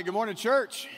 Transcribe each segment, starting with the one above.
Right, good morning, church.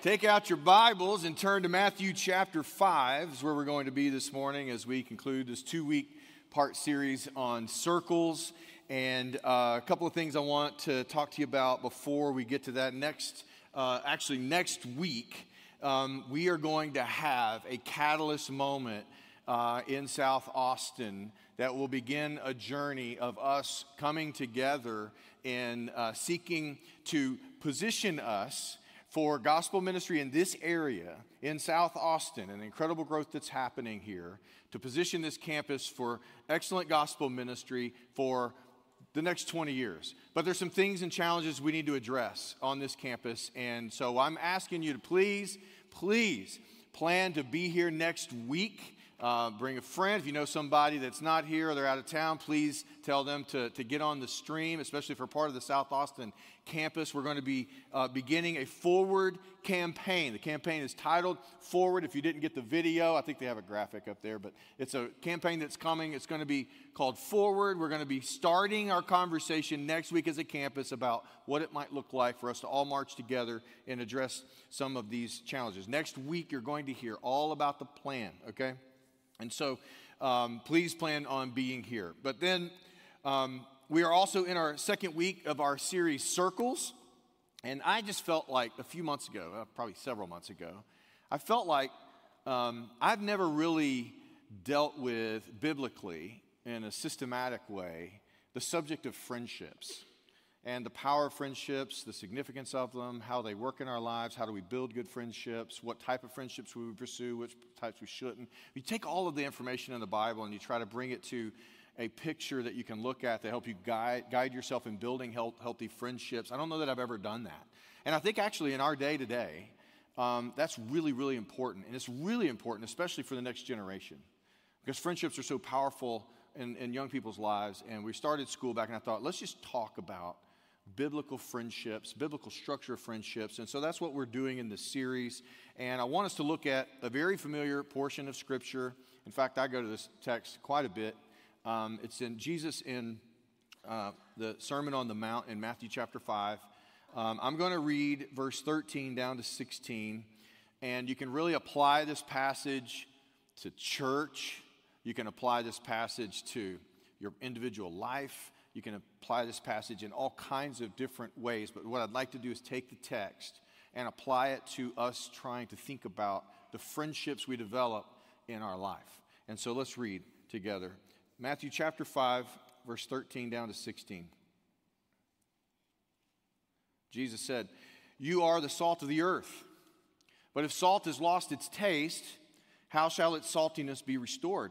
Take out your Bibles and turn to Matthew chapter 5, is where we're going to be this morning as we conclude this two week part series on circles. And uh, a couple of things I want to talk to you about before we get to that. Next, uh, actually, next week, um, we are going to have a catalyst moment uh, in South Austin that will begin a journey of us coming together and uh, seeking to position us for gospel ministry in this area in South Austin and incredible growth that's happening here to position this campus for excellent gospel ministry for the next 20 years. But there's some things and challenges we need to address on this campus. And so I'm asking you to please, please plan to be here next week uh, bring a friend. If you know somebody that's not here or they're out of town, please tell them to, to get on the stream, especially for part of the South Austin campus. We're going to be uh, beginning a forward campaign. The campaign is titled Forward. If you didn't get the video, I think they have a graphic up there, but it's a campaign that's coming. It's going to be called Forward. We're going to be starting our conversation next week as a campus about what it might look like for us to all march together and address some of these challenges. Next week, you're going to hear all about the plan, okay? And so um, please plan on being here. But then um, we are also in our second week of our series, Circles. And I just felt like a few months ago, uh, probably several months ago, I felt like um, I've never really dealt with biblically in a systematic way the subject of friendships and the power of friendships, the significance of them, how they work in our lives, how do we build good friendships, what type of friendships we would pursue, which types we shouldn't. You take all of the information in the Bible and you try to bring it to a picture that you can look at to help you guide, guide yourself in building health, healthy friendships. I don't know that I've ever done that. And I think actually in our day today, um, that's really, really important. And it's really important, especially for the next generation, because friendships are so powerful in, in young people's lives. And we started school back, and I thought, let's just talk about biblical friendships, biblical structure of friendships. And so that's what we're doing in this series. And I want us to look at a very familiar portion of Scripture. In fact, I go to this text quite a bit. Um, it's in Jesus in uh, the Sermon on the Mount in Matthew chapter 5. Um, I'm going to read verse 13 down to 16. And you can really apply this passage to church. You can apply this passage to your individual life. You can apply this passage in all kinds of different ways, but what I'd like to do is take the text and apply it to us trying to think about the friendships we develop in our life. And so let's read together Matthew chapter 5, verse 13 down to 16. Jesus said, You are the salt of the earth. But if salt has lost its taste, how shall its saltiness be restored?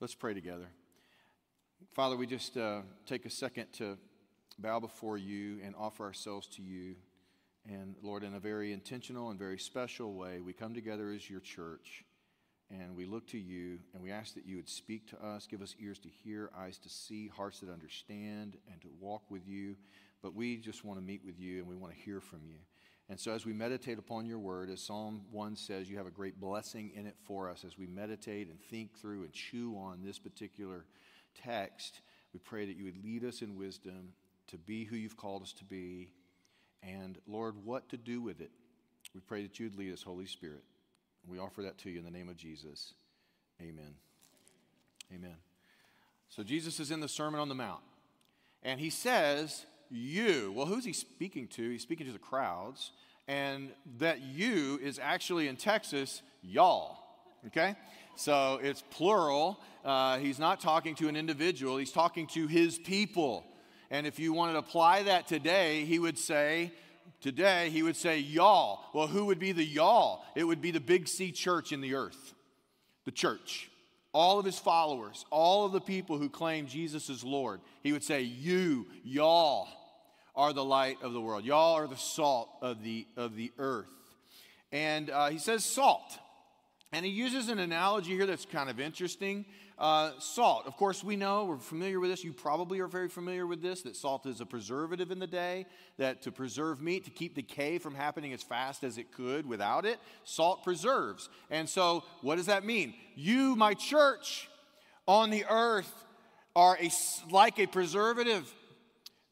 Let's pray together. Father, we just uh, take a second to bow before you and offer ourselves to you. And Lord, in a very intentional and very special way, we come together as your church and we look to you and we ask that you would speak to us, give us ears to hear, eyes to see, hearts that understand, and to walk with you. But we just want to meet with you and we want to hear from you. And so, as we meditate upon your word, as Psalm 1 says, you have a great blessing in it for us as we meditate and think through and chew on this particular text. We pray that you would lead us in wisdom to be who you've called us to be. And, Lord, what to do with it. We pray that you'd lead us, Holy Spirit. We offer that to you in the name of Jesus. Amen. Amen. So, Jesus is in the Sermon on the Mount, and he says, you. Well, who's he speaking to? He's speaking to the crowds. And that you is actually in Texas, y'all. Okay? So it's plural. Uh, he's not talking to an individual, he's talking to his people. And if you wanted to apply that today, he would say, Today, he would say, y'all. Well, who would be the y'all? It would be the big C church in the earth, the church all of his followers, all of the people who claim Jesus is Lord, he would say, You, y'all, are the light of the world. Y'all are the salt of the, of the earth. And uh, he says salt. And he uses an analogy here that's kind of interesting. Uh, salt, of course, we know, we're familiar with this. You probably are very familiar with this that salt is a preservative in the day, that to preserve meat, to keep decay from happening as fast as it could without it, salt preserves. And so, what does that mean? You, my church, on the earth, are a, like a preservative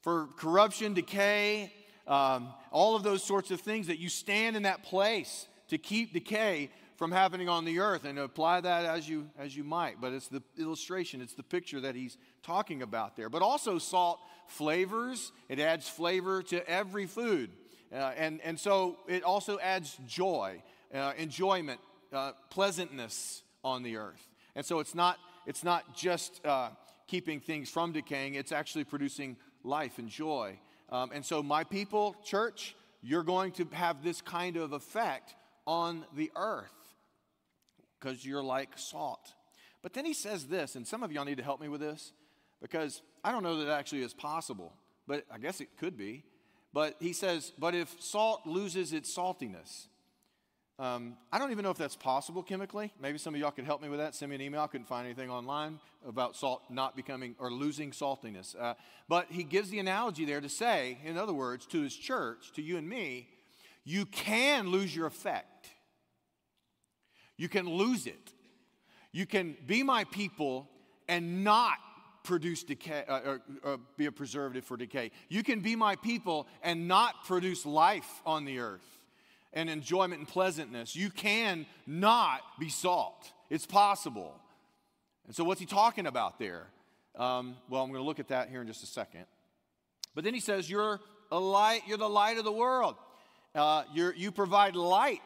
for corruption, decay, um, all of those sorts of things that you stand in that place to keep decay from happening on the earth and apply that as you as you might. But it's the illustration it's the picture that he's talking about there. But also salt flavors it adds flavor to every food. Uh, and and so it also adds joy uh, enjoyment uh, pleasantness on the earth. And so it's not it's not just uh, keeping things from decaying it's actually producing life and joy um, and so my people church you're going to have this kind of effect on the earth because you're like salt. But then he says this, and some of y'all need to help me with this because I don't know that actually is possible, but I guess it could be. But he says, but if salt loses its saltiness, um, I don't even know if that's possible chemically. Maybe some of y'all could help me with that. Send me an email. I couldn't find anything online about salt not becoming or losing saltiness. Uh, but he gives the analogy there to say, in other words, to his church, to you and me, you can lose your effect. You can lose it. You can be my people and not produce decay, uh, or, or be a preservative for decay. You can be my people and not produce life on the earth and enjoyment and pleasantness. You can not be salt. It's possible. And so, what's he talking about there? Um, well, I'm going to look at that here in just a second. But then he says, You're a light, you're the light of the world. Uh, you provide light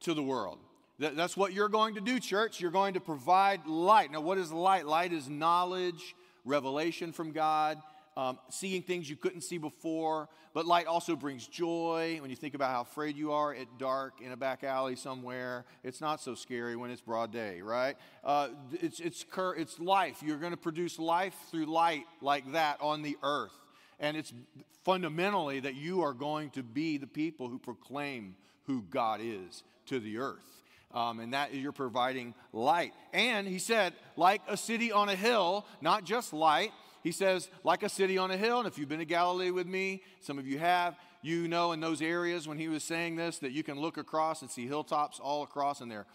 to the world. That's what you're going to do, church. You're going to provide light. Now, what is light? Light is knowledge, revelation from God, um, seeing things you couldn't see before. But light also brings joy. When you think about how afraid you are at dark in a back alley somewhere, it's not so scary when it's broad day, right? Uh, it's, it's, cur- it's life. You're going to produce life through light like that on the earth. And it's fundamentally that you are going to be the people who proclaim who God is to the earth um, and that you're providing light. And he said, like a city on a hill, not just light. He says, like a city on a hill. And if you've been to Galilee with me, some of you have, you know in those areas when he was saying this that you can look across and see hilltops all across, and they're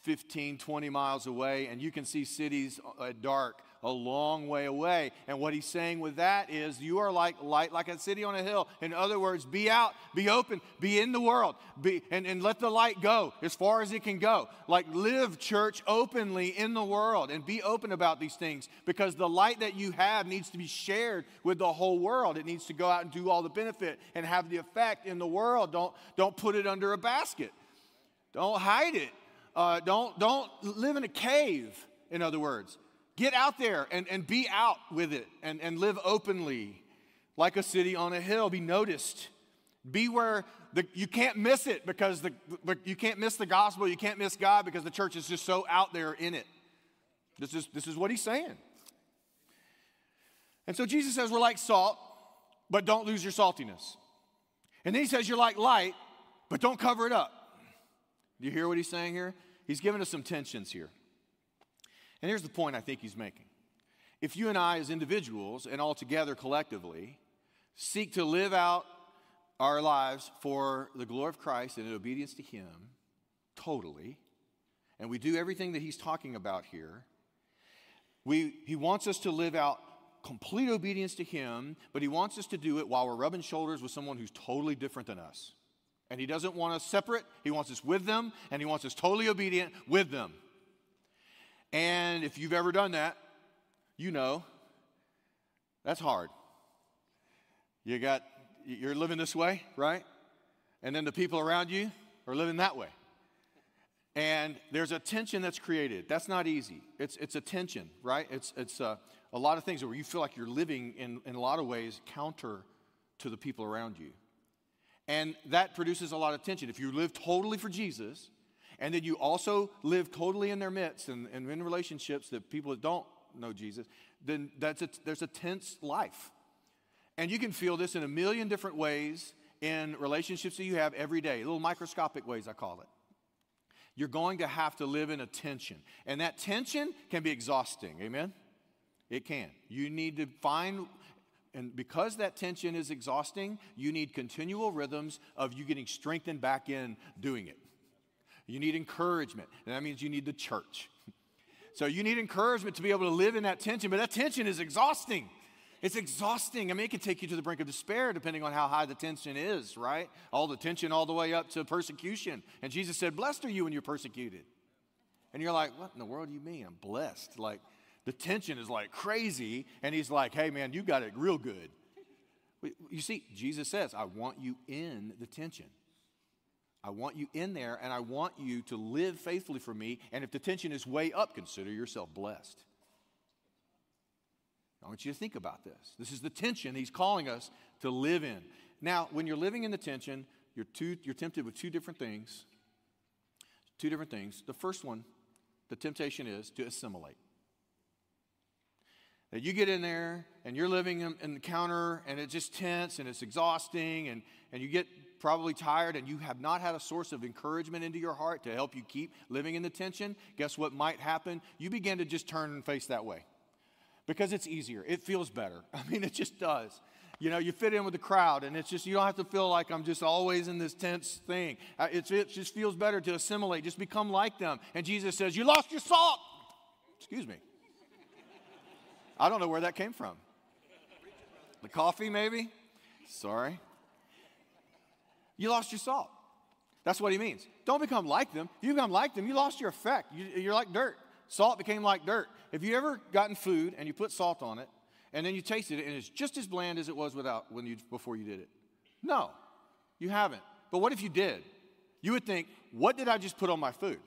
15, 20 miles away, and you can see cities at dark a long way away. And what he's saying with that is, you are like light, like a city on a hill. In other words, be out, be open, be in the world, be, and, and let the light go as far as it can go. Like live, church, openly in the world and be open about these things because the light that you have needs to be shared with the whole world. It needs to go out and do all the benefit and have the effect in the world. Don't, don't put it under a basket, don't hide it. Uh, don't, don't live in a cave, in other words. Get out there and, and be out with it and, and live openly like a city on a hill. Be noticed. Be where the, you can't miss it because the, you can't miss the gospel. You can't miss God because the church is just so out there in it. This is, this is what he's saying. And so Jesus says we're like salt, but don't lose your saltiness. And then he says you're like light, but don't cover it up. Do you hear what he's saying here? He's giving us some tensions here. And here's the point I think he's making. If you and I, as individuals and all together collectively, seek to live out our lives for the glory of Christ and in obedience to Him totally, and we do everything that He's talking about here, we, He wants us to live out complete obedience to Him, but He wants us to do it while we're rubbing shoulders with someone who's totally different than us. And He doesn't want us separate, He wants us with them, and He wants us totally obedient with them. And if you've ever done that, you know that's hard. You got you're living this way, right? And then the people around you are living that way. And there's a tension that's created. That's not easy. It's, it's a tension, right? It's, it's a, a lot of things where you feel like you're living in, in a lot of ways counter to the people around you. And that produces a lot of tension. If you live totally for Jesus, and then you also live totally in their midst and, and in relationships that people that don't know Jesus, then that's a, there's a tense life. And you can feel this in a million different ways in relationships that you have every day, little microscopic ways, I call it. You're going to have to live in a tension. And that tension can be exhausting. Amen? It can. You need to find, and because that tension is exhausting, you need continual rhythms of you getting strengthened back in doing it. You need encouragement, and that means you need the church. So you need encouragement to be able to live in that tension, but that tension is exhausting. It's exhausting. I mean, it can take you to the brink of despair depending on how high the tension is, right? All the tension all the way up to persecution. And Jesus said, Blessed are you when you're persecuted. And you're like, What in the world do you mean? I'm blessed. Like, the tension is like crazy. And he's like, Hey, man, you got it real good. You see, Jesus says, I want you in the tension. I want you in there and I want you to live faithfully for me. And if the tension is way up, consider yourself blessed. I want you to think about this. This is the tension he's calling us to live in. Now, when you're living in the tension, you're, you're tempted with two different things. Two different things. The first one, the temptation is to assimilate. That you get in there and you're living in, in the counter and it's just tense and it's exhausting and, and you get probably tired and you have not had a source of encouragement into your heart to help you keep living in the tension, guess what might happen? You begin to just turn and face that way because it's easier. It feels better. I mean, it just does. You know, you fit in with the crowd, and it's just, you don't have to feel like I'm just always in this tense thing. Uh, it just feels better to assimilate, just become like them. And Jesus says, You lost your salt. Excuse me. I don't know where that came from. The coffee, maybe? Sorry. You lost your salt. That's what he means. Don't become like them. You become like them, you lost your effect. You, are like dirt. Salt became like dirt. Have you ever gotten food and you put salt on it and then you tasted it and it's just as bland as it was without when you before you did it? No, you haven't. But what if you did? You would think, what did I just put on my food?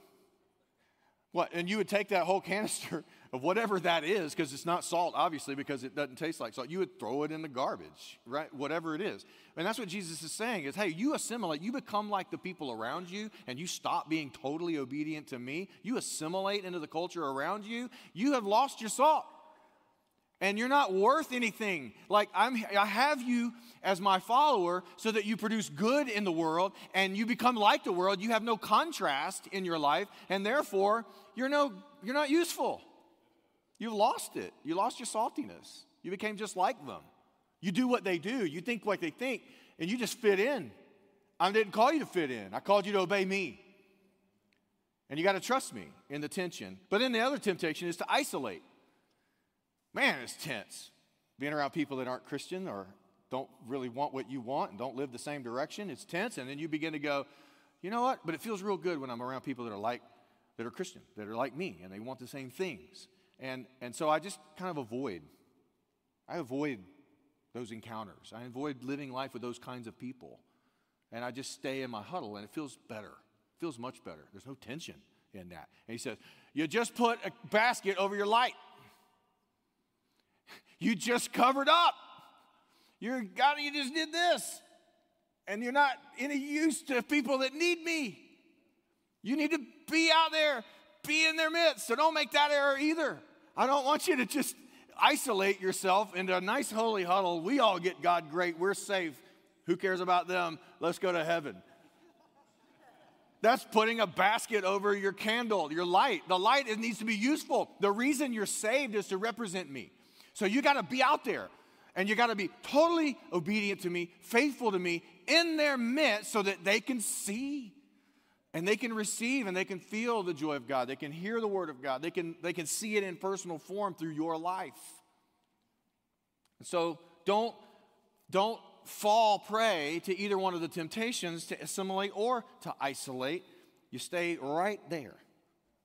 What? And you would take that whole canister of whatever that is, because it's not salt, obviously, because it doesn't taste like salt. You would throw it in the garbage, right? Whatever it is. And that's what Jesus is saying is, hey, you assimilate, you become like the people around you, and you stop being totally obedient to me. You assimilate into the culture around you. You have lost your salt. And you're not worth anything. Like I'm, I have you as my follower so that you produce good in the world and you become like the world. You have no contrast in your life, and therefore you're no, you're not useful. You've lost it. You lost your saltiness. You became just like them. You do what they do, you think what they think, and you just fit in. I didn't call you to fit in, I called you to obey me. And you got to trust me in the tension. But then the other temptation is to isolate. Man, it's tense. Being around people that aren't Christian or don't really want what you want and don't live the same direction, it's tense. And then you begin to go, you know what? But it feels real good when I'm around people that are like, that are Christian, that are like me, and they want the same things. And, and so I just kind of avoid. I avoid those encounters. I avoid living life with those kinds of people. And I just stay in my huddle, and it feels better. It feels much better. There's no tension in that. And he says, You just put a basket over your light. You just covered up. You're God, you just did this. And you're not any use to people that need me. You need to be out there be in their midst. So don't make that error either. I don't want you to just isolate yourself into a nice holy huddle. We all get God great. We're safe. Who cares about them? Let's go to heaven. That's putting a basket over your candle, your light. The light it needs to be useful. The reason you're saved is to represent me. So you got to be out there and you got to be totally obedient to me, faithful to me in their midst so that they can see and they can receive and they can feel the joy of God. They can hear the word of God. They can, they can see it in personal form through your life. So don't, don't fall prey to either one of the temptations to assimilate or to isolate. You stay right there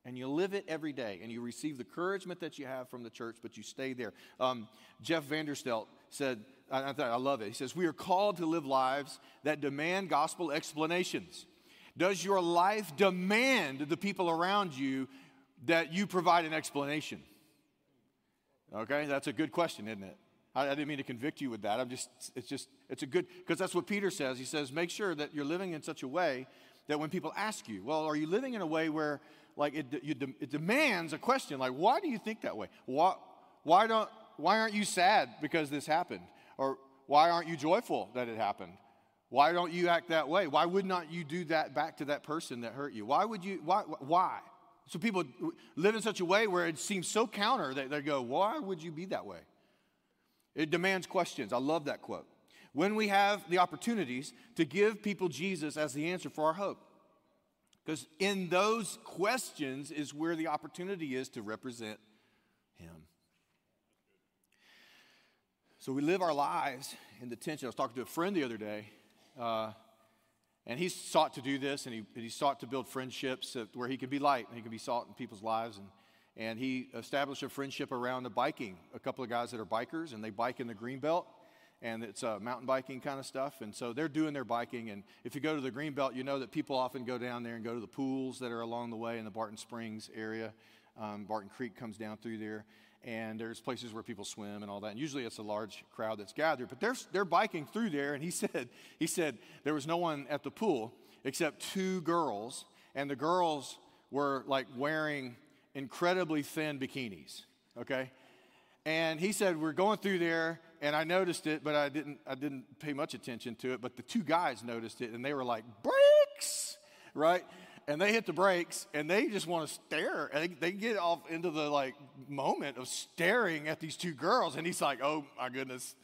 and you live it every day and you receive the encouragement that you have from the church, but you stay there. Um, Jeff Vanderstelt said, I, I love it. He says, We are called to live lives that demand gospel explanations. Does your life demand the people around you that you provide an explanation? Okay, that's a good question, isn't it? I, didn't mean to convict you with that. I'm just, it's just, it's a good, because that's what Peter says. He says, make sure that you're living in such a way that when people ask you, well, are you living in a way where, like, it, you, it demands a question, like, why do you think that way? Why, why, don't, why aren't you sad because this happened? Or why aren't you joyful that it happened? Why don't you act that way? Why would not you do that back to that person that hurt you? Why would you, why? why? So people live in such a way where it seems so counter that they go, why would you be that way? It demands questions. I love that quote. When we have the opportunities to give people Jesus as the answer for our hope. Because in those questions is where the opportunity is to represent Him. So we live our lives in the tension. I was talking to a friend the other day, uh, and he sought to do this, and he, he sought to build friendships where he could be light and he could be salt in people's lives. And, and he established a friendship around the biking. A couple of guys that are bikers, and they bike in the green belt, and it's uh, mountain biking kind of stuff. And so they're doing their biking. And if you go to the green belt, you know that people often go down there and go to the pools that are along the way in the Barton Springs area. Um, Barton Creek comes down through there and there's places where people swim and all that. And usually it's a large crowd that's gathered. But they're, they're biking through there, and he said, he said there was no one at the pool except two girls, and the girls were like wearing incredibly thin bikinis, okay? And he said, We're going through there, and I noticed it, but I didn't, I didn't pay much attention to it. But the two guys noticed it, and they were like, Brakes! Right? And they hit the brakes and they just want to stare. And they, they get off into the like moment of staring at these two girls. And he's like, oh my goodness.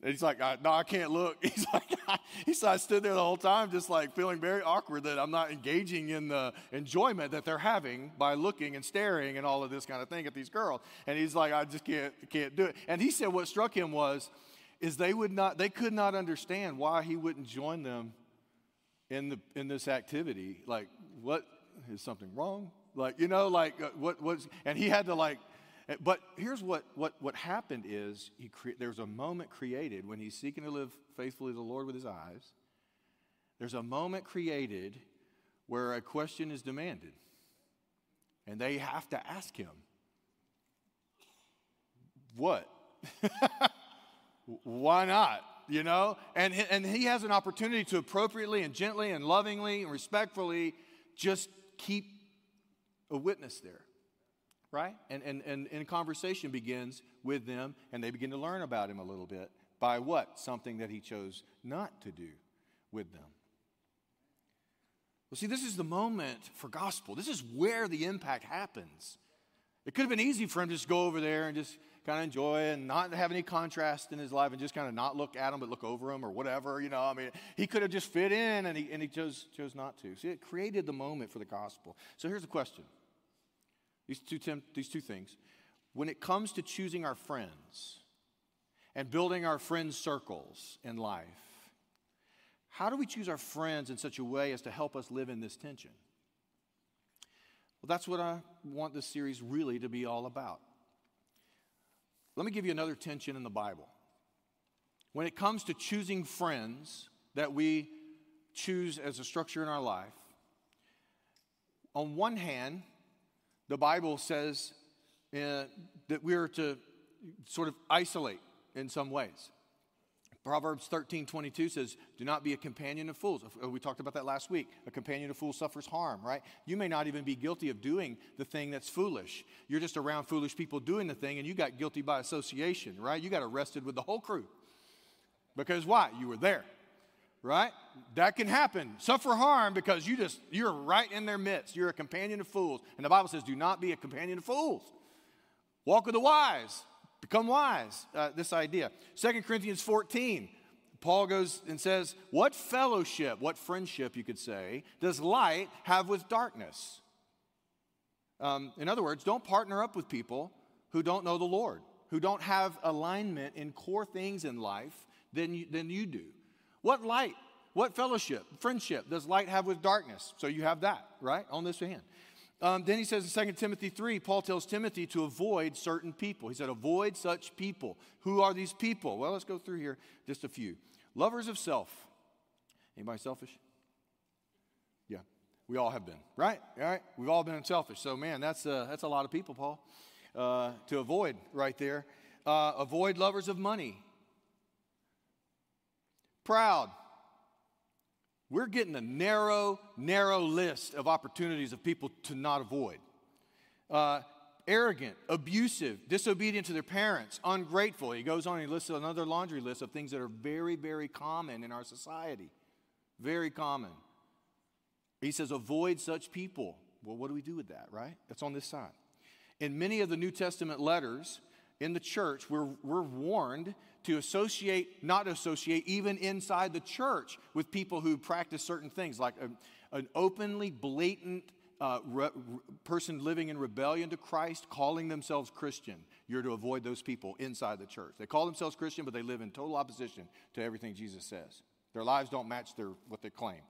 And he's like, no, I can't look. He's like, he's like, I stood there the whole time, just like feeling very awkward that I'm not engaging in the enjoyment that they're having by looking and staring and all of this kind of thing at these girls. And he's like, I just can't, can't do it. And he said what struck him was, is they would not, they could not understand why he wouldn't join them in the in this activity. Like, what is something wrong? Like, you know, like uh, what was, and he had to like, eh, but here's what, what, what happened is he cre- there's a moment created when he's seeking to live faithfully to the Lord with his eyes. There's a moment created where a question is demanded. And they have to ask him, What? Why not? You know? And, and he has an opportunity to appropriately and gently and lovingly and respectfully just keep a witness there, right? And, and, and, and conversation begins with them, and they begin to learn about him a little bit. By what? Something that he chose not to do with them. Well, see, this is the moment for gospel. This is where the impact happens. It could have been easy for him to just go over there and just kind of enjoy and not have any contrast in his life and just kind of not look at him but look over him or whatever. You know, I mean, he could have just fit in and he, and he chose, chose not to. See, it created the moment for the gospel. So here's the question these two, these two things. When it comes to choosing our friends and building our friends' circles in life, how do we choose our friends in such a way as to help us live in this tension? Well, that's what I want this series really to be all about. Let me give you another tension in the Bible. When it comes to choosing friends that we choose as a structure in our life, on one hand, the Bible says uh, that we are to sort of isolate in some ways. Proverbs 13, 22 says, Do not be a companion of fools. Uh, we talked about that last week. A companion of fools suffers harm, right? You may not even be guilty of doing the thing that's foolish. You're just around foolish people doing the thing, and you got guilty by association, right? You got arrested with the whole crew. Because why? You were there, right? That can happen. Suffer harm because you just, you're right in their midst. You're a companion of fools. And the Bible says, Do not be a companion of fools. Walk with the wise. Become wise, uh, this idea. Second Corinthians 14, Paul goes and says, What fellowship, what friendship, you could say, does light have with darkness? Um, in other words, don't partner up with people who don't know the Lord, who don't have alignment in core things in life than you, than you do. What light, what fellowship, friendship does light have with darkness? So you have that, right, on this hand. Um, then he says in 2 Timothy 3, Paul tells Timothy to avoid certain people. He said, Avoid such people. Who are these people? Well, let's go through here just a few. Lovers of self. Anybody selfish? Yeah, we all have been, right? All right, we've all been selfish. So, man, that's a, that's a lot of people, Paul, uh, to avoid right there. Uh, avoid lovers of money. Proud. We're getting a narrow, narrow list of opportunities of people to not avoid. Uh, arrogant, abusive, disobedient to their parents, ungrateful. He goes on, he lists another laundry list of things that are very, very common in our society. Very common. He says, avoid such people. Well, what do we do with that, right? That's on this side. In many of the New Testament letters in the church, we're, we're warned to associate, not associate, even inside the church with people who practice certain things, like a, an openly blatant uh, re- person living in rebellion to Christ, calling themselves Christian. You're to avoid those people inside the church. They call themselves Christian, but they live in total opposition to everything Jesus says. Their lives don't match their, what they claim.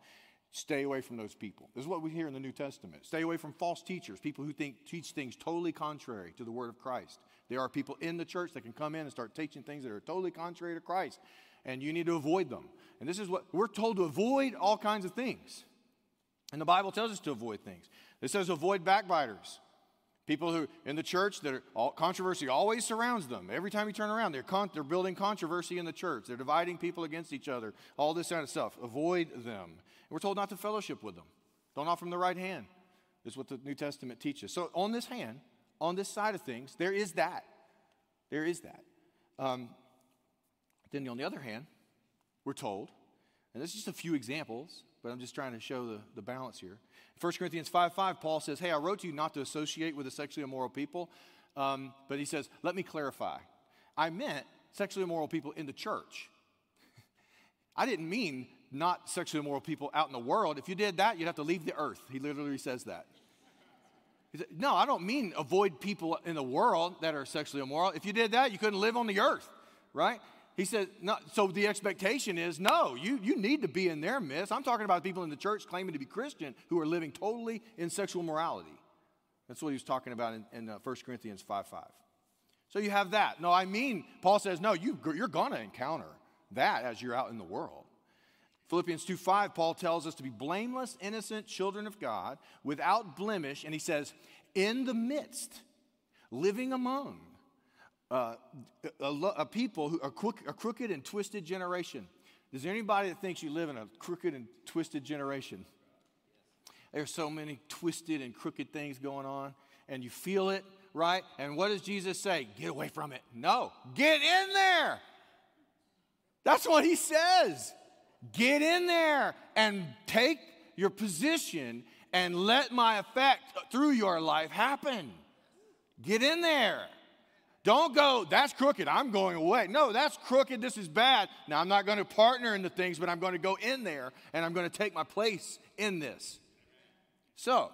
Stay away from those people. This is what we hear in the New Testament. Stay away from false teachers, people who think, teach things totally contrary to the Word of Christ. There are people in the church that can come in and start teaching things that are totally contrary to Christ, and you need to avoid them. And this is what we're told to avoid all kinds of things. And the Bible tells us to avoid things. It says avoid backbiters. People who in the church that are all, controversy always surrounds them. Every time you turn around, they're, con, they're building controversy in the church. They're dividing people against each other. All this kind of stuff. Avoid them. And we're told not to fellowship with them. Don't offer them the right hand. Is what the New Testament teaches. So on this hand, on this side of things, there is that. There is that. Um, then on the other hand, we're told, and this is just a few examples, but I'm just trying to show the, the balance here. 1 Corinthians 5 5, Paul says, Hey, I wrote to you not to associate with the sexually immoral people, um, but he says, Let me clarify. I meant sexually immoral people in the church. I didn't mean not sexually immoral people out in the world. If you did that, you'd have to leave the earth. He literally says that. Said, no, I don't mean avoid people in the world that are sexually immoral. If you did that, you couldn't live on the earth, right? He said, no, so the expectation is no, you, you need to be in their midst. I'm talking about people in the church claiming to be Christian who are living totally in sexual morality. That's what he was talking about in, in uh, 1 Corinthians 5 5. So you have that. No, I mean, Paul says, no, you, you're going to encounter that as you're out in the world. Philippians 2 5, Paul tells us to be blameless, innocent children of God without blemish. And he says, in the midst, living among uh, a, a, people who quick, a crooked and twisted generation. Is there anybody that thinks you live in a crooked and twisted generation? There's so many twisted and crooked things going on, and you feel it, right? And what does Jesus say? Get away from it. No, get in there. That's what he says. Get in there and take your position and let my effect through your life happen. Get in there. Don't go, that's crooked, I'm going away. No, that's crooked, this is bad. Now, I'm not going to partner in the things, but I'm going to go in there and I'm going to take my place in this. So,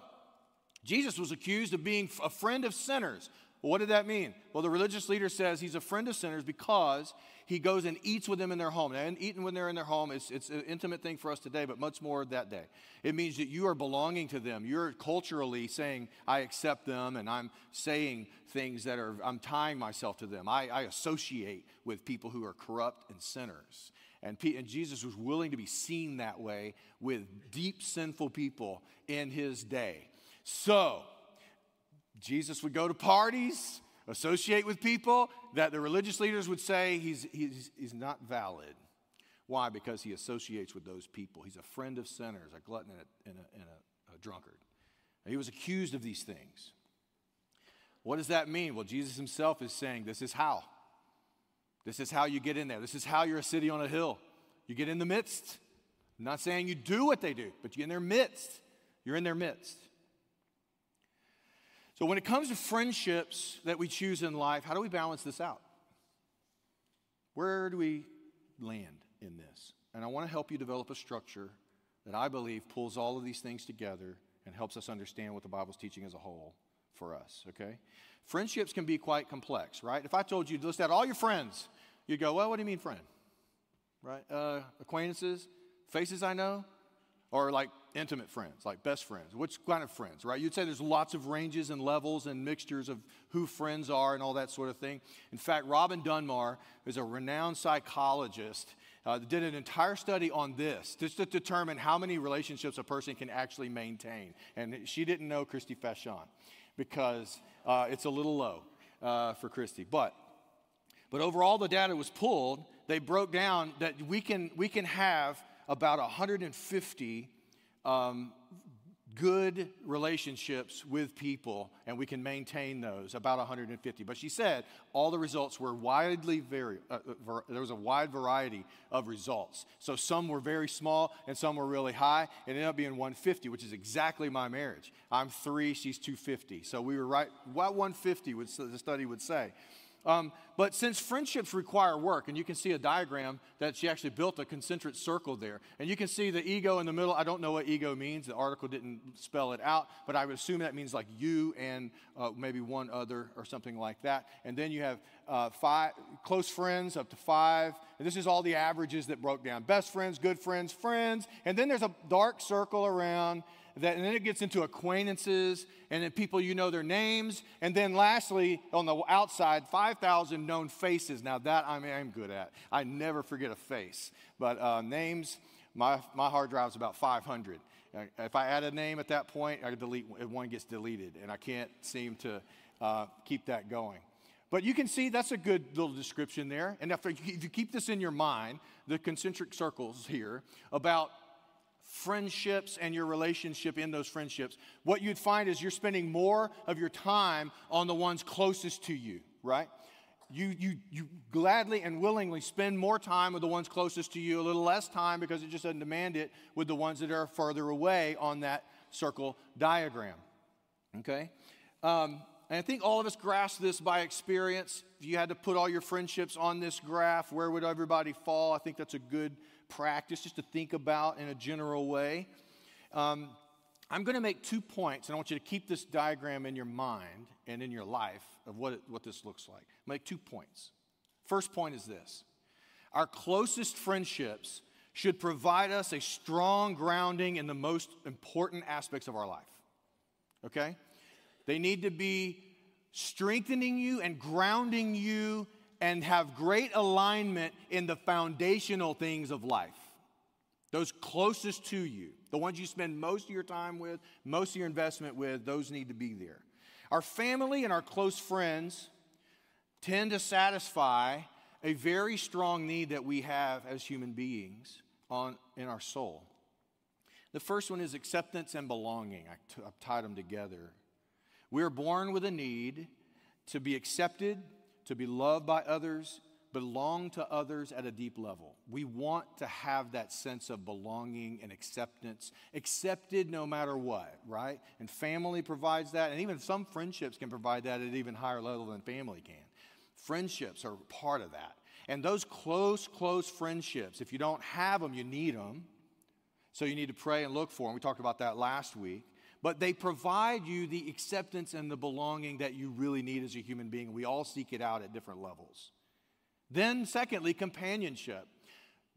Jesus was accused of being a friend of sinners. What did that mean? Well, the religious leader says he's a friend of sinners because he goes and eats with them in their home. And eating when they're in their home is it's an intimate thing for us today, but much more that day. It means that you are belonging to them. You're culturally saying, I accept them, and I'm saying things that are, I'm tying myself to them. I, I associate with people who are corrupt and sinners. And, and, Jesus was willing to be seen that way with deep sinful people in his day. So, Jesus would go to parties associate with people that the religious leaders would say he's, he's, he's not valid. Why? Because he associates with those people. He's a friend of sinners, a glutton, and a, and a, and a, a drunkard. he was accused of these things. What does that mean? Well, Jesus himself is saying this is how. This is how you get in there. This is how you're a city on a hill. You get in the midst. I'm not saying you do what they do, but you're in their midst. You're in their midst. So, when it comes to friendships that we choose in life, how do we balance this out? Where do we land in this? And I want to help you develop a structure that I believe pulls all of these things together and helps us understand what the Bible's teaching as a whole for us, okay? Friendships can be quite complex, right? If I told you to list out all your friends, you'd go, well, what do you mean friend? Right? Uh, acquaintances, faces I know, or like intimate friends, like best friends. Which kind of friends, right? You'd say there's lots of ranges and levels and mixtures of who friends are and all that sort of thing. In fact, Robin Dunbar is a renowned psychologist. Uh, did an entire study on this just to determine how many relationships a person can actually maintain. And she didn't know Christy Fashion because uh, it's a little low uh, for Christy. But, but overall, the data was pulled. They broke down that we can, we can have about 150 um, good relationships with people, and we can maintain those, about 150. But she said all the results were widely vary. Uh, uh there was a wide variety of results. So some were very small, and some were really high. It ended up being 150, which is exactly my marriage. I'm three, she's 250. So we were right, what 150 would the study would say. Um, but since friendships require work, and you can see a diagram that she actually built a concentric circle there, and you can see the ego in the middle. I don't know what ego means. The article didn't spell it out, but I would assume that means like you and uh, maybe one other or something like that. And then you have uh, five close friends up to five. And this is all the averages that broke down: best friends, good friends, friends, and then there's a dark circle around that, and then it gets into acquaintances, and then people you know their names, and then lastly, on the outside, 5,000 known faces. Now that I I'm good at. I never forget a face, but uh, names. My my hard drive is about 500. Uh, if I add a name at that point, I delete one gets deleted, and I can't seem to uh, keep that going. But you can see that's a good little description there. And if you keep this in your mind, the concentric circles here about friendships and your relationship in those friendships, what you'd find is you're spending more of your time on the ones closest to you, right? You, you, you gladly and willingly spend more time with the ones closest to you, a little less time because it just doesn't demand it with the ones that are further away on that circle diagram. Okay? Um, and I think all of us grasp this by experience. If you had to put all your friendships on this graph, where would everybody fall? I think that's a good practice just to think about in a general way. Um, I'm going to make two points, and I want you to keep this diagram in your mind and in your life of what, it, what this looks like. Make two points. First point is this our closest friendships should provide us a strong grounding in the most important aspects of our life. Okay? They need to be strengthening you and grounding you and have great alignment in the foundational things of life. Those closest to you, the ones you spend most of your time with, most of your investment with, those need to be there. Our family and our close friends tend to satisfy a very strong need that we have as human beings on, in our soul. The first one is acceptance and belonging. I t- I've tied them together. We are born with a need to be accepted, to be loved by others, belong to others at a deep level. We want to have that sense of belonging and acceptance, accepted no matter what, right? And family provides that, and even some friendships can provide that at an even higher level than family can. Friendships are part of that. And those close, close friendships, if you don't have them, you need them. So you need to pray and look for them. We talked about that last week but they provide you the acceptance and the belonging that you really need as a human being. We all seek it out at different levels. Then, secondly, companionship.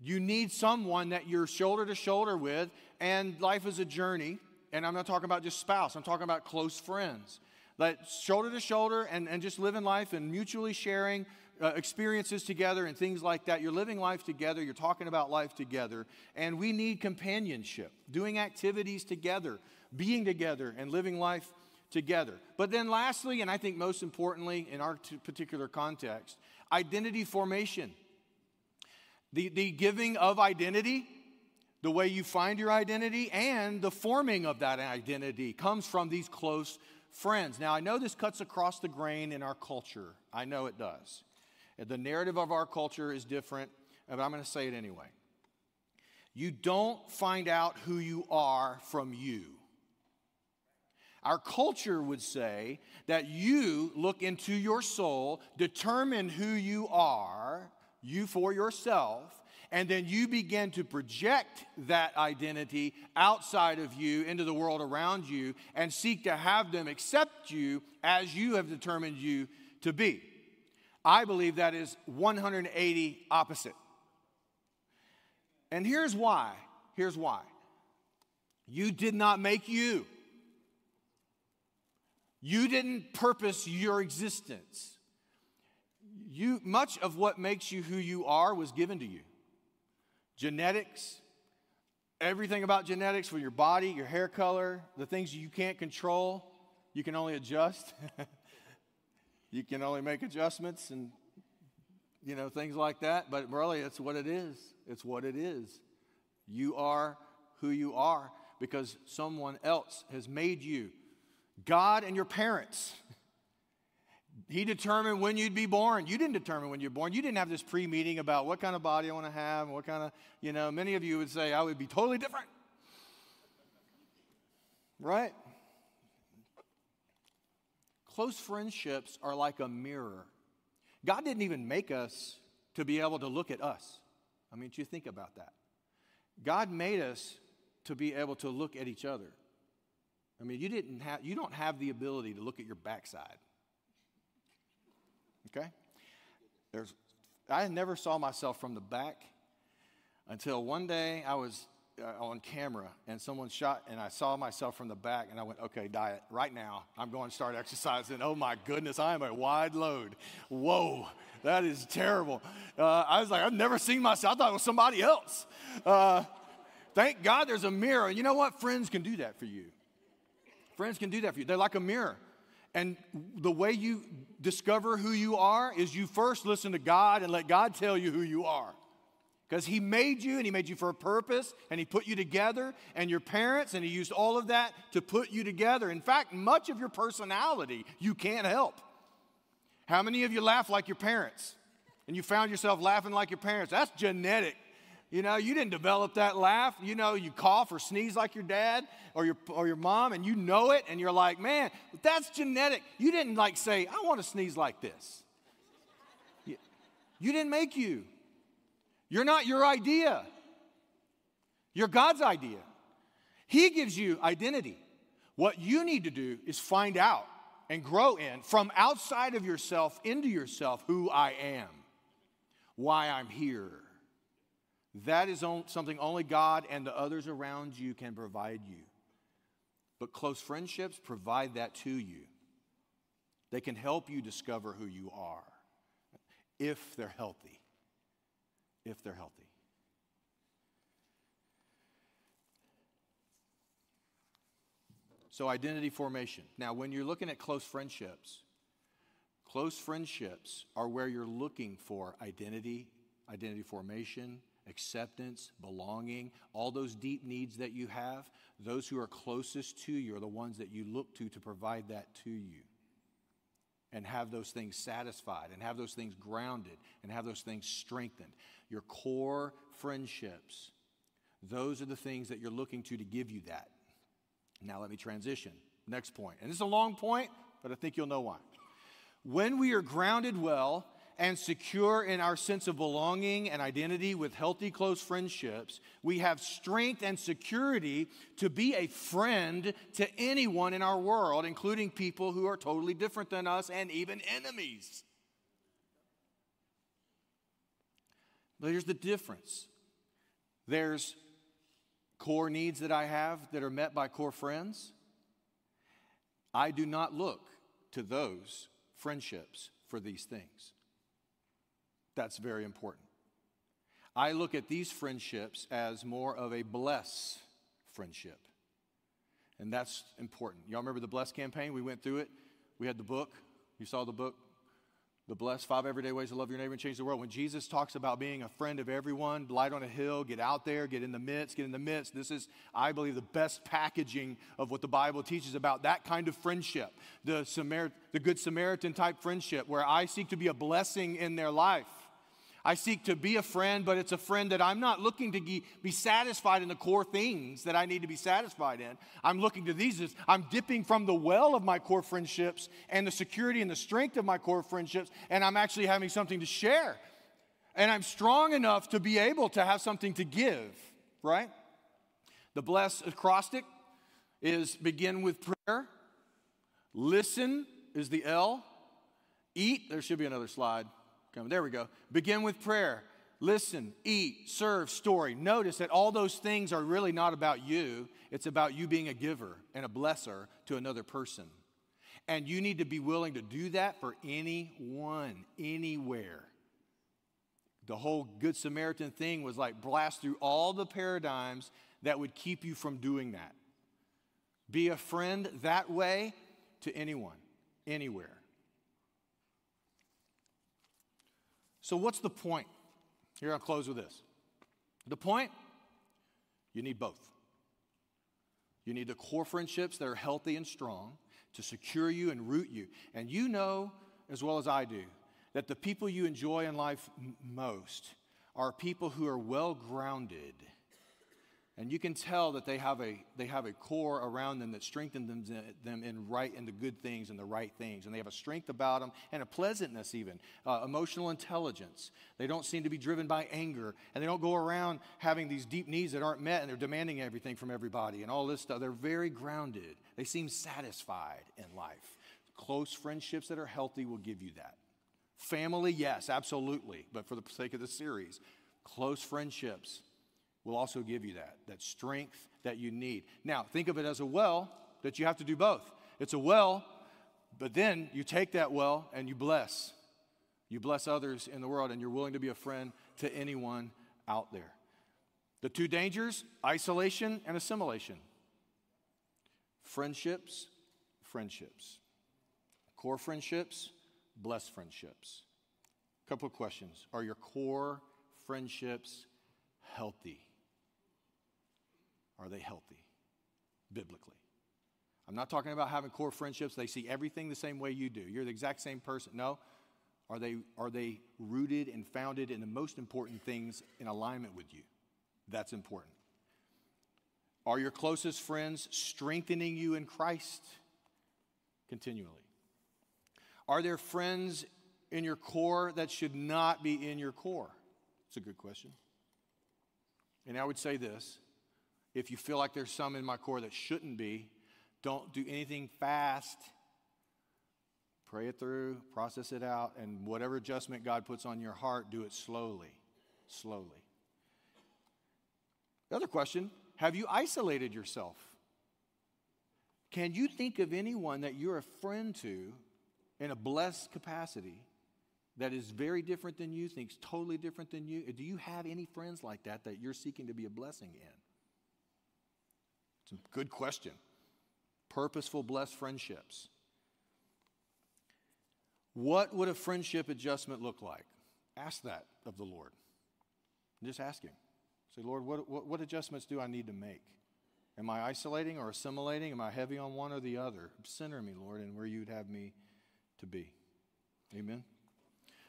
You need someone that you're shoulder to shoulder with, and life is a journey. And I'm not talking about just spouse, I'm talking about close friends. That shoulder to shoulder and, and just living life and mutually sharing uh, experiences together and things like that. You're living life together, you're talking about life together, and we need companionship, doing activities together, being together and living life together. But then, lastly, and I think most importantly in our particular context, identity formation. The, the giving of identity, the way you find your identity, and the forming of that identity comes from these close friends. Now, I know this cuts across the grain in our culture. I know it does. The narrative of our culture is different, but I'm going to say it anyway. You don't find out who you are from you. Our culture would say that you look into your soul, determine who you are, you for yourself, and then you begin to project that identity outside of you into the world around you and seek to have them accept you as you have determined you to be. I believe that is 180 opposite. And here's why. Here's why. You did not make you. You didn't purpose your existence. You, much of what makes you who you are was given to you. Genetics, everything about genetics for your body, your hair color, the things you can't control, you can only adjust. you can only make adjustments and you know things like that, but really it's what it is. It's what it is. You are who you are. because someone else has made you. God and your parents. He determined when you'd be born. You didn't determine when you're born. You didn't have this pre meeting about what kind of body I want to have and what kind of, you know, many of you would say, I would be totally different. Right? Close friendships are like a mirror. God didn't even make us to be able to look at us. I mean, you think about that. God made us to be able to look at each other. I mean, you didn't have you don't have the ability to look at your backside. Okay? There's I never saw myself from the back until one day I was uh, on camera and someone shot and I saw myself from the back and I went, okay, diet, right now I'm going to start exercising. Oh my goodness, I am a wide load. Whoa, that is terrible. Uh, I was like, I've never seen myself. I thought it was somebody else. Uh, thank God there's a mirror. And you know what? Friends can do that for you. Friends can do that for you. They're like a mirror. And the way you discover who you are is you first listen to God and let God tell you who you are. Because He made you and He made you for a purpose and He put you together and your parents and He used all of that to put you together. In fact, much of your personality you can't help. How many of you laugh like your parents? And you found yourself laughing like your parents? That's genetic. You know, you didn't develop that laugh. You know, you cough or sneeze like your dad or your, or your mom, and you know it, and you're like, man, that's genetic. You didn't like say, I want to sneeze like this. You, you didn't make you. You're not your idea. You're God's idea. He gives you identity. What you need to do is find out and grow in from outside of yourself into yourself who I am, why I'm here that is something only God and the others around you can provide you. But close friendships provide that to you. They can help you discover who you are if they're healthy. If they're healthy. So, identity formation. Now, when you're looking at close friendships, close friendships are where you're looking for identity, identity formation, acceptance, belonging, all those deep needs that you have, those who are closest to you are the ones that you look to to provide that to you. And have those things satisfied, and have those things grounded, and have those things strengthened. Your core friendships, those are the things that you're looking to to give you that. Now, let me transition. Next point. And this is a long point, but I think you'll know why. When we are grounded well and secure in our sense of belonging and identity with healthy, close friendships, we have strength and security to be a friend to anyone in our world, including people who are totally different than us and even enemies. But here's the difference there's core needs that I have that are met by core friends. I do not look to those friendships for these things. That's very important. I look at these friendships as more of a bless friendship. And that's important. Y'all remember the Bless campaign? We went through it. We had the book. You saw the book, The Bless Five Everyday Ways to Love Your Neighbor and Change the World. When Jesus talks about being a friend of everyone, light on a hill, get out there, get in the midst, get in the midst. This is, I believe, the best packaging of what the Bible teaches about that kind of friendship. The, the Good Samaritan type friendship, where I seek to be a blessing in their life. I seek to be a friend, but it's a friend that I'm not looking to be satisfied in the core things that I need to be satisfied in. I'm looking to these I'm dipping from the well of my core friendships and the security and the strength of my core friendships, and I'm actually having something to share. And I'm strong enough to be able to have something to give, right? The bless acrostic is begin with prayer. Listen is the L. Eat, there should be another slide. There we go. Begin with prayer. Listen, eat, serve, story. Notice that all those things are really not about you. It's about you being a giver and a blesser to another person. And you need to be willing to do that for anyone, anywhere. The whole Good Samaritan thing was like blast through all the paradigms that would keep you from doing that. Be a friend that way to anyone, anywhere. So, what's the point? Here, I'll close with this. The point you need both. You need the core friendships that are healthy and strong to secure you and root you. And you know, as well as I do, that the people you enjoy in life m- most are people who are well grounded and you can tell that they have a, they have a core around them that strengthens them, them in right in the good things and the right things. And they have a strength about them and a pleasantness, even uh, emotional intelligence. They don't seem to be driven by anger. And they don't go around having these deep needs that aren't met and they're demanding everything from everybody and all this stuff. They're very grounded. They seem satisfied in life. Close friendships that are healthy will give you that. Family, yes, absolutely. But for the sake of the series, close friendships will also give you that, that strength that you need. Now, think of it as a well that you have to do both. It's a well, but then you take that well and you bless. You bless others in the world, and you're willing to be a friend to anyone out there. The two dangers isolation and assimilation. Friendships, friendships. Core friendships, blessed friendships. Couple of questions. Are your core friendships healthy? Are they healthy biblically? I'm not talking about having core friendships. They see everything the same way you do. You're the exact same person. No. Are they, are they rooted and founded in the most important things in alignment with you? That's important. Are your closest friends strengthening you in Christ continually? Are there friends in your core that should not be in your core? It's a good question. And I would say this if you feel like there's some in my core that shouldn't be, don't do anything fast. Pray it through, process it out, and whatever adjustment God puts on your heart, do it slowly. Slowly. The other question have you isolated yourself? Can you think of anyone that you're a friend to in a blessed capacity that is very different than you, thinks totally different than you? Do you have any friends like that that you're seeking to be a blessing in? It's a good question. Purposeful, blessed friendships. What would a friendship adjustment look like? Ask that of the Lord. Just ask Him. Say, Lord, what, what, what, adjustments do I need to make? Am I isolating or assimilating? Am I heavy on one or the other? Center me, Lord, and where you'd have me to be. Amen.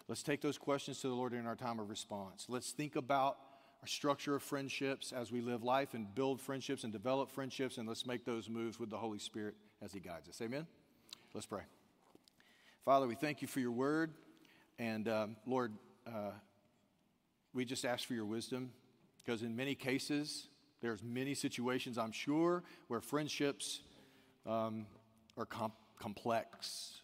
Let's take those questions to the Lord in our time of response. Let's think about our structure of friendships as we live life and build friendships and develop friendships, and let's make those moves with the Holy Spirit as He guides us. Amen? Let's pray. Father, we thank you for your word. And um, Lord, uh, we just ask for your wisdom because in many cases, there's many situations, I'm sure, where friendships um, are com- complex.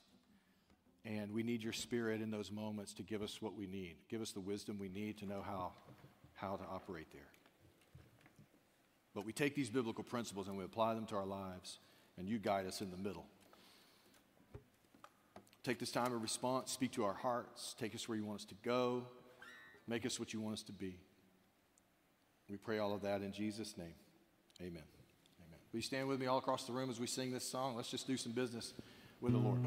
And we need your spirit in those moments to give us what we need. Give us the wisdom we need to know how how to operate there. But we take these biblical principles and we apply them to our lives, and you guide us in the middle. Take this time of response, speak to our hearts, take us where you want us to go, make us what you want us to be. We pray all of that in Jesus' name. Amen. Amen. Will you stand with me all across the room as we sing this song? Let's just do some business with the Lord.